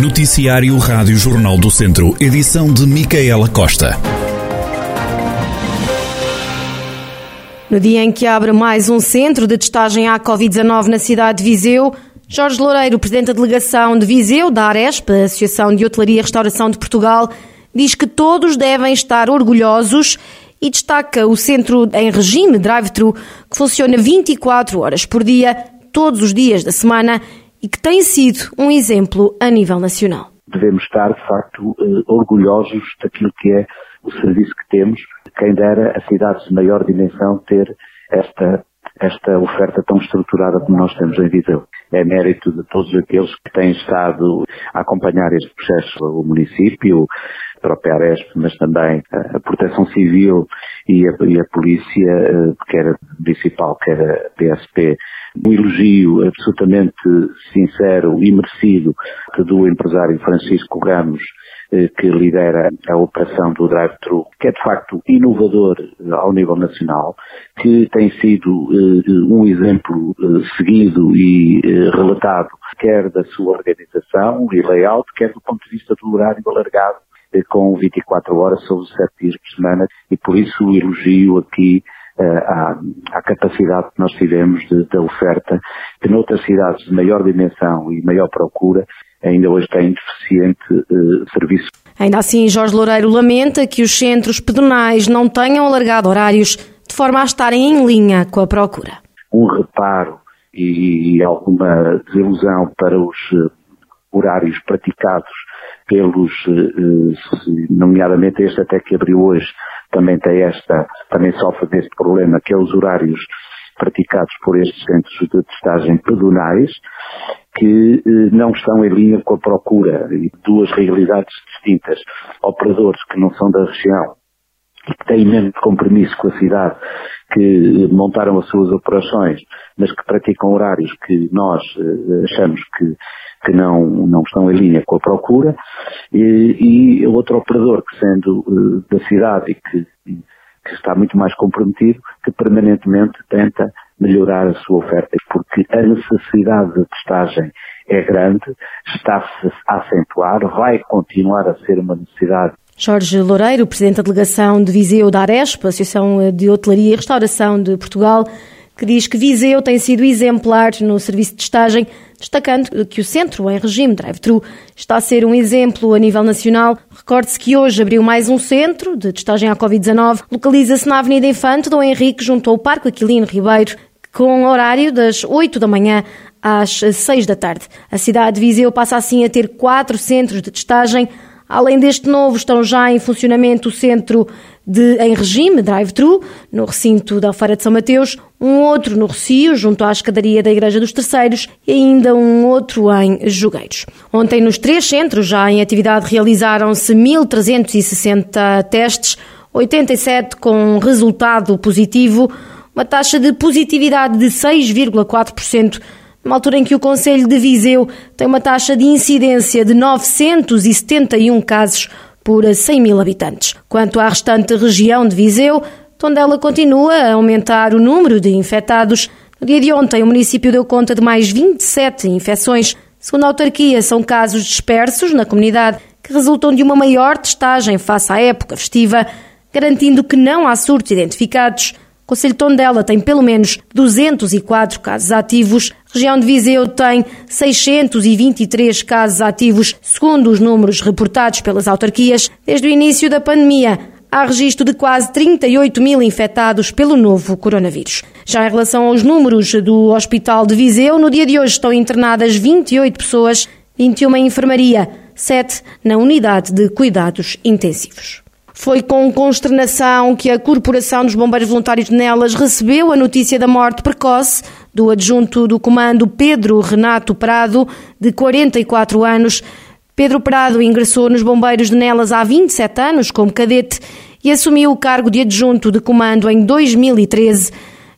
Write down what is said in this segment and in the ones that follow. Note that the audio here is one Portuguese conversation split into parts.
Noticiário Rádio Jornal do Centro. Edição de Micaela Costa. No dia em que abre mais um centro de testagem à Covid-19 na cidade de Viseu, Jorge Loureiro, presidente da delegação de Viseu, da Aresp, Associação de Hotelaria e Restauração de Portugal, diz que todos devem estar orgulhosos e destaca o centro em regime drive-thru que funciona 24 horas por dia, todos os dias da semana e que tem sido um exemplo a nível nacional. Devemos estar, de facto, eh, orgulhosos daquilo que é o serviço que temos. Quem dera a cidades de maior dimensão ter esta, esta oferta tão estruturada como nós temos em Viseu. É mérito de todos aqueles que têm estado a acompanhar este processo, o município, a própria Aresp, mas também a Proteção Civil e a, e a Polícia, eh, quer municipal, quer a PSP, um elogio absolutamente sincero e merecido do empresário Francisco Ramos, eh, que lidera a operação do drive-thru, que é de facto inovador eh, ao nível nacional, que tem sido um exemplo seguido e relatado, quer da sua organização e layout, quer do ponto de vista do horário alargado com 24 horas sobre 7 dias por semana e por isso o elogio aqui uh, à, à, capacidade que nós tivemos da oferta, que noutras cidades de maior dimensão e maior procura ainda hoje têm deficiente uh, serviço. Ainda assim, Jorge Loureiro lamenta que os centros pedonais não tenham alargado horários de forma a estarem em linha com a procura. Um reparo e alguma desilusão para os eh, horários praticados pelos, eh, nomeadamente este até que abriu hoje, também tem esta, também sofre deste problema, que é os horários praticados por estes centros de testagem pedonais, que eh, não estão em linha com a procura duas realidades distintas. Operadores que não são da região e que têm menos compromisso com a cidade, que montaram as suas operações, mas que praticam horários que nós eh, achamos que que não, não estão em linha com a procura, e, e outro operador que sendo uh, da cidade e que, que está muito mais comprometido, que permanentemente tenta melhorar a sua oferta, porque a necessidade de testagem é grande, está-se a acentuar, vai continuar a ser uma necessidade Jorge Loureiro, Presidente da Delegação de Viseu da Aresp, Associação de Hotelaria e Restauração de Portugal, que diz que Viseu tem sido exemplar no serviço de testagem, destacando que o centro, em regime drive-thru, está a ser um exemplo a nível nacional. Recorde-se que hoje abriu mais um centro de testagem à Covid-19. Localiza-se na Avenida Infante Dom Henrique, junto ao Parque Aquilino Ribeiro, com horário das 8 da manhã às 6 da tarde. A cidade de Viseu passa assim a ter quatro centros de testagem. Além deste novo, estão já em funcionamento o centro de, em regime drive-thru, no recinto da Feira de São Mateus, um outro no Rocio, junto à escadaria da Igreja dos Terceiros, e ainda um outro em Jogueiros. Ontem, nos três centros já em atividade, realizaram-se 1.360 testes, 87 com resultado positivo, uma taxa de positividade de 6,4%, numa altura em que o Conselho de Viseu tem uma taxa de incidência de 971 casos, por 100 mil habitantes. Quanto à restante região de Viseu, Tondela continua a aumentar o número de infectados. No dia de ontem, o município deu conta de mais 27 infecções. Segundo a autarquia, são casos dispersos na comunidade que resultam de uma maior testagem face à época festiva, garantindo que não há surtos identificados. O Conselho de Tondela tem pelo menos 204 casos ativos. Região de Viseu tem 623 casos ativos, segundo os números reportados pelas autarquias. Desde o início da pandemia, há registro de quase 38 mil infectados pelo novo coronavírus. Já em relação aos números do Hospital de Viseu, no dia de hoje estão internadas 28 pessoas, 21 em enfermaria, 7 na unidade de cuidados intensivos. Foi com consternação que a Corporação dos Bombeiros Voluntários de Nelas recebeu a notícia da morte precoce do adjunto do comando Pedro Renato Prado, de 44 anos. Pedro Prado ingressou nos Bombeiros de Nelas há 27 anos como cadete e assumiu o cargo de adjunto de comando em 2013.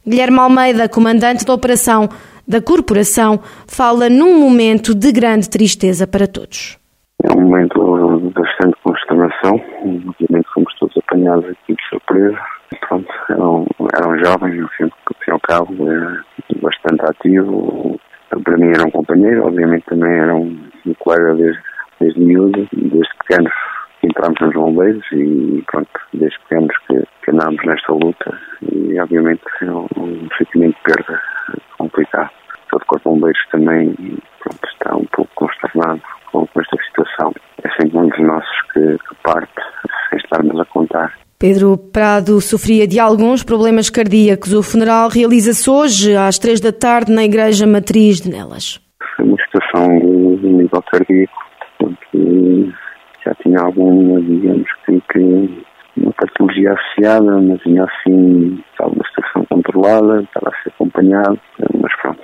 Guilherme Almeida, comandante da operação da corporação, fala num momento de grande tristeza para todos. É um momento bastante consternação. Obviamente fomos todos apanhados aqui de surpresa. Pronto, eram, eram jovens, no fim, ao cabo, era bastante ativo. Para mim era um companheiro, obviamente também era um, um colega desde, desde miúdo, desde pequenos entramos nos bombeiros e pronto, desde pequenos que, que andamos nesta luta e obviamente é um, um sentimento de perda complicado. Todo corpo de bombeiros também pronto, está um pouco consternado com, com esta situação. É sempre um dos nossos que, que parte, sem estarmos a contar. Pedro Prado sofria de alguns problemas cardíacos. O funeral realiza-se hoje às três da tarde na Igreja Matriz de Nelas. Foi uma situação de nível cardíaco, porque já tinha alguma, digamos que, que uma patologia associada, mas ainda assim estava uma situação controlada, estava a ser acompanhado, mas pronto,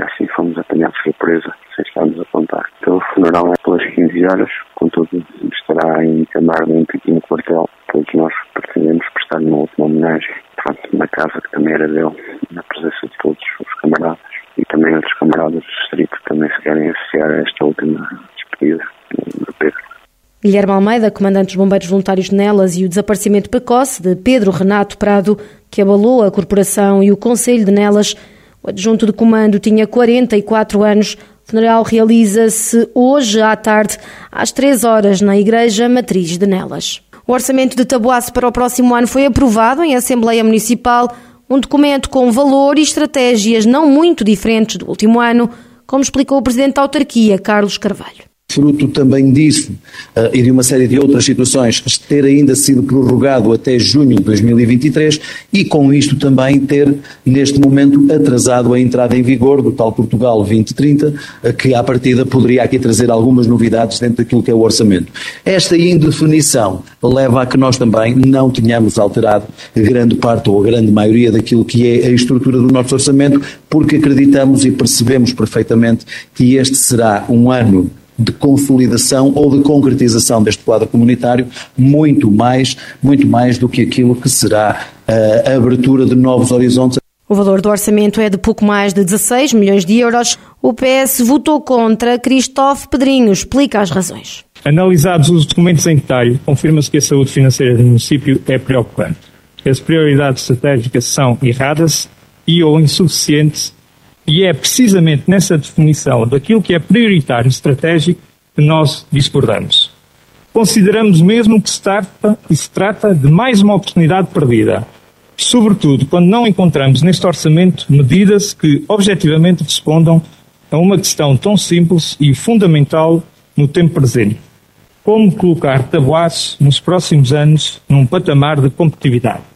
assim fomos apanhados de surpresa, sem estarmos a contar. Então o funeral é pelas 15 horas, contudo estará em Camargo, aqui no quartel. Todos nós pretendemos prestar uma última homenagem, pronto, na casa que também era dele, na presença de todos os camaradas e também outros camaradas do distrito que também se querem associar a esta última despedida do Pedro. Guilherme Almeida, comandante dos Bombeiros Voluntários de Nelas e o desaparecimento precoce de Pedro Renato Prado, que abalou a corporação e o Conselho de Nelas. O adjunto de comando tinha 44 anos. O funeral realiza-se hoje à tarde, às 3 horas, na Igreja Matriz de Nelas. O orçamento de Taboaço para o próximo ano foi aprovado em Assembleia Municipal, um documento com valor e estratégias não muito diferentes do último ano, como explicou o Presidente da Autarquia, Carlos Carvalho fruto também disso uh, e de uma série de outras situações, ter ainda sido prorrogado até junho de 2023 e com isto também ter, neste momento, atrasado a entrada em vigor do tal Portugal 2030, uh, que à partida poderia aqui trazer algumas novidades dentro daquilo que é o orçamento. Esta indefinição leva a que nós também não tenhamos alterado grande parte ou a grande maioria daquilo que é a estrutura do nosso orçamento, porque acreditamos e percebemos perfeitamente que este será um ano de consolidação ou de concretização deste quadro comunitário muito mais, muito mais do que aquilo que será a abertura de novos horizontes. O valor do orçamento é de pouco mais de 16 milhões de euros. O PS votou contra. Cristóvão Pedrinho explica as razões. Analisados os documentos em detalhe, confirma-se que a saúde financeira do município é preocupante. As prioridades estratégicas são erradas e ou insuficientes e é precisamente nessa definição daquilo que é prioritário e estratégico que nós discordamos. Consideramos mesmo que se trata, que se trata de mais uma oportunidade perdida, sobretudo quando não encontramos neste orçamento medidas que objetivamente respondam a uma questão tão simples e fundamental no tempo presente. Como colocar Taboaço nos próximos anos num patamar de competitividade?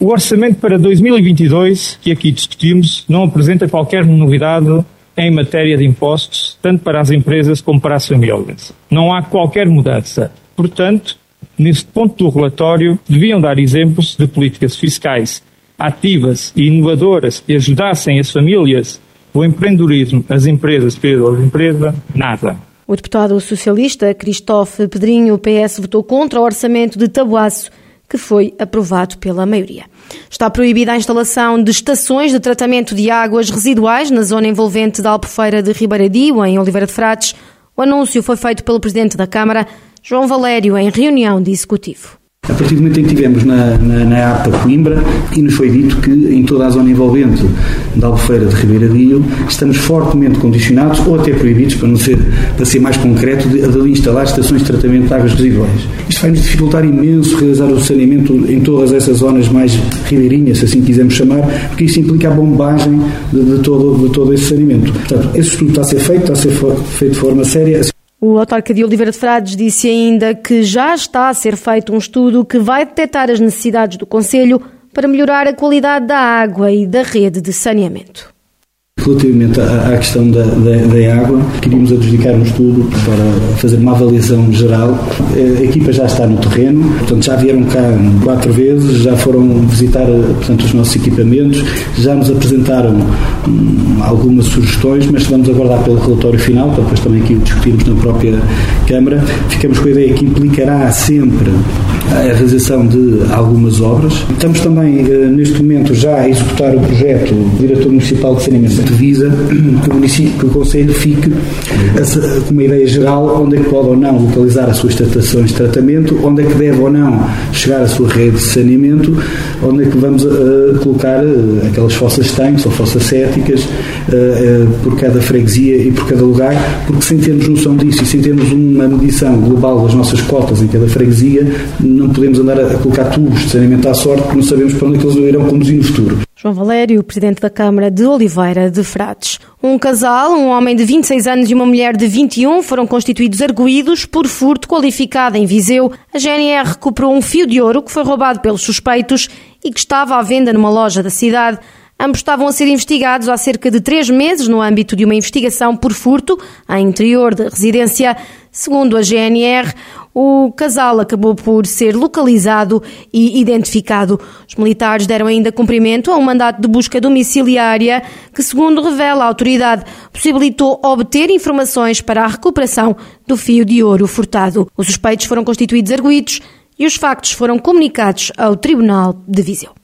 O orçamento para 2022, que aqui discutimos, não apresenta qualquer novidade em matéria de impostos, tanto para as empresas como para as famílias. Não há qualquer mudança. Portanto, neste ponto do relatório, deviam dar exemplos de políticas fiscais ativas e inovadoras que ajudassem as famílias, o empreendedorismo, as empresas, pela empresa, nada. O deputado socialista Cristóvão Pedrinho, PS, votou contra o orçamento de Tabuaço que foi aprovado pela maioria. Está proibida a instalação de estações de tratamento de águas residuais na zona envolvente da Albufeira de Ribeiradio, em Oliveira de Frades. O anúncio foi feito pelo Presidente da Câmara, João Valério, em reunião de executivo. A partir do momento em que estivemos na, na, na APA Coimbra e nos foi dito que em toda a zona envolvente da Albufeira de Ribeira Rio estamos fortemente condicionados ou até proibidos, para, não ser, para ser mais concreto, de, de instalar estações de tratamento de águas residuais. Isto vai nos dificultar imenso realizar o saneamento em todas essas zonas mais ribeirinhas, se assim quisermos chamar, porque isso implica a bombagem de, de, todo, de todo esse saneamento. Portanto, esse estudo está a ser feito, está a ser feito de forma séria. O autarca de Oliveira de Frades disse ainda que já está a ser feito um estudo que vai detectar as necessidades do Conselho para melhorar a qualidade da água e da rede de saneamento. Relativamente à, questão da, da, da, água, queríamos adjudicar um estudo para fazer uma avaliação geral. A equipa já está no terreno, portanto já vieram cá quatro vezes, já foram visitar portanto, os nossos equipamentos, já nos apresentaram hum, algumas sugestões, mas vamos aguardar pelo relatório final, depois também aqui o discutimos na própria Câmara. Ficamos com a ideia que implicará sempre a realização de algumas obras. Estamos também, neste momento, já a executar o projeto do Diretor Municipal de Saneamento de Visa, que o, município, que o Conselho fique com uma ideia geral onde é que pode ou não localizar as suas estações de tratamento, onde é que deve ou não chegar a sua rede de saneamento, onde é que vamos uh, colocar uh, aquelas fossas tanques ou fossas céticas uh, por cada freguesia e por cada lugar, porque sem termos noção disso e sem termos uma medição global das nossas cotas em cada freguesia, não podemos andar a, a colocar tubos de saneamento à sorte, porque não sabemos para onde é que eles irão conduzir no futuro. João Valério, presidente da Câmara de Oliveira de Frades. Um casal, um homem de 26 anos e uma mulher de 21, foram constituídos arguídos por furto qualificado em Viseu. A GNR recuperou um fio de ouro que foi roubado pelos suspeitos e que estava à venda numa loja da cidade. Ambos estavam a ser investigados há cerca de três meses no âmbito de uma investigação por furto em interior de residência. Segundo a GNR, o casal acabou por ser localizado e identificado. Os militares deram ainda cumprimento a um mandato de busca domiciliária que, segundo revela a autoridade, possibilitou obter informações para a recuperação do fio de ouro furtado. Os suspeitos foram constituídos arguídos e os factos foram comunicados ao Tribunal de Viseu.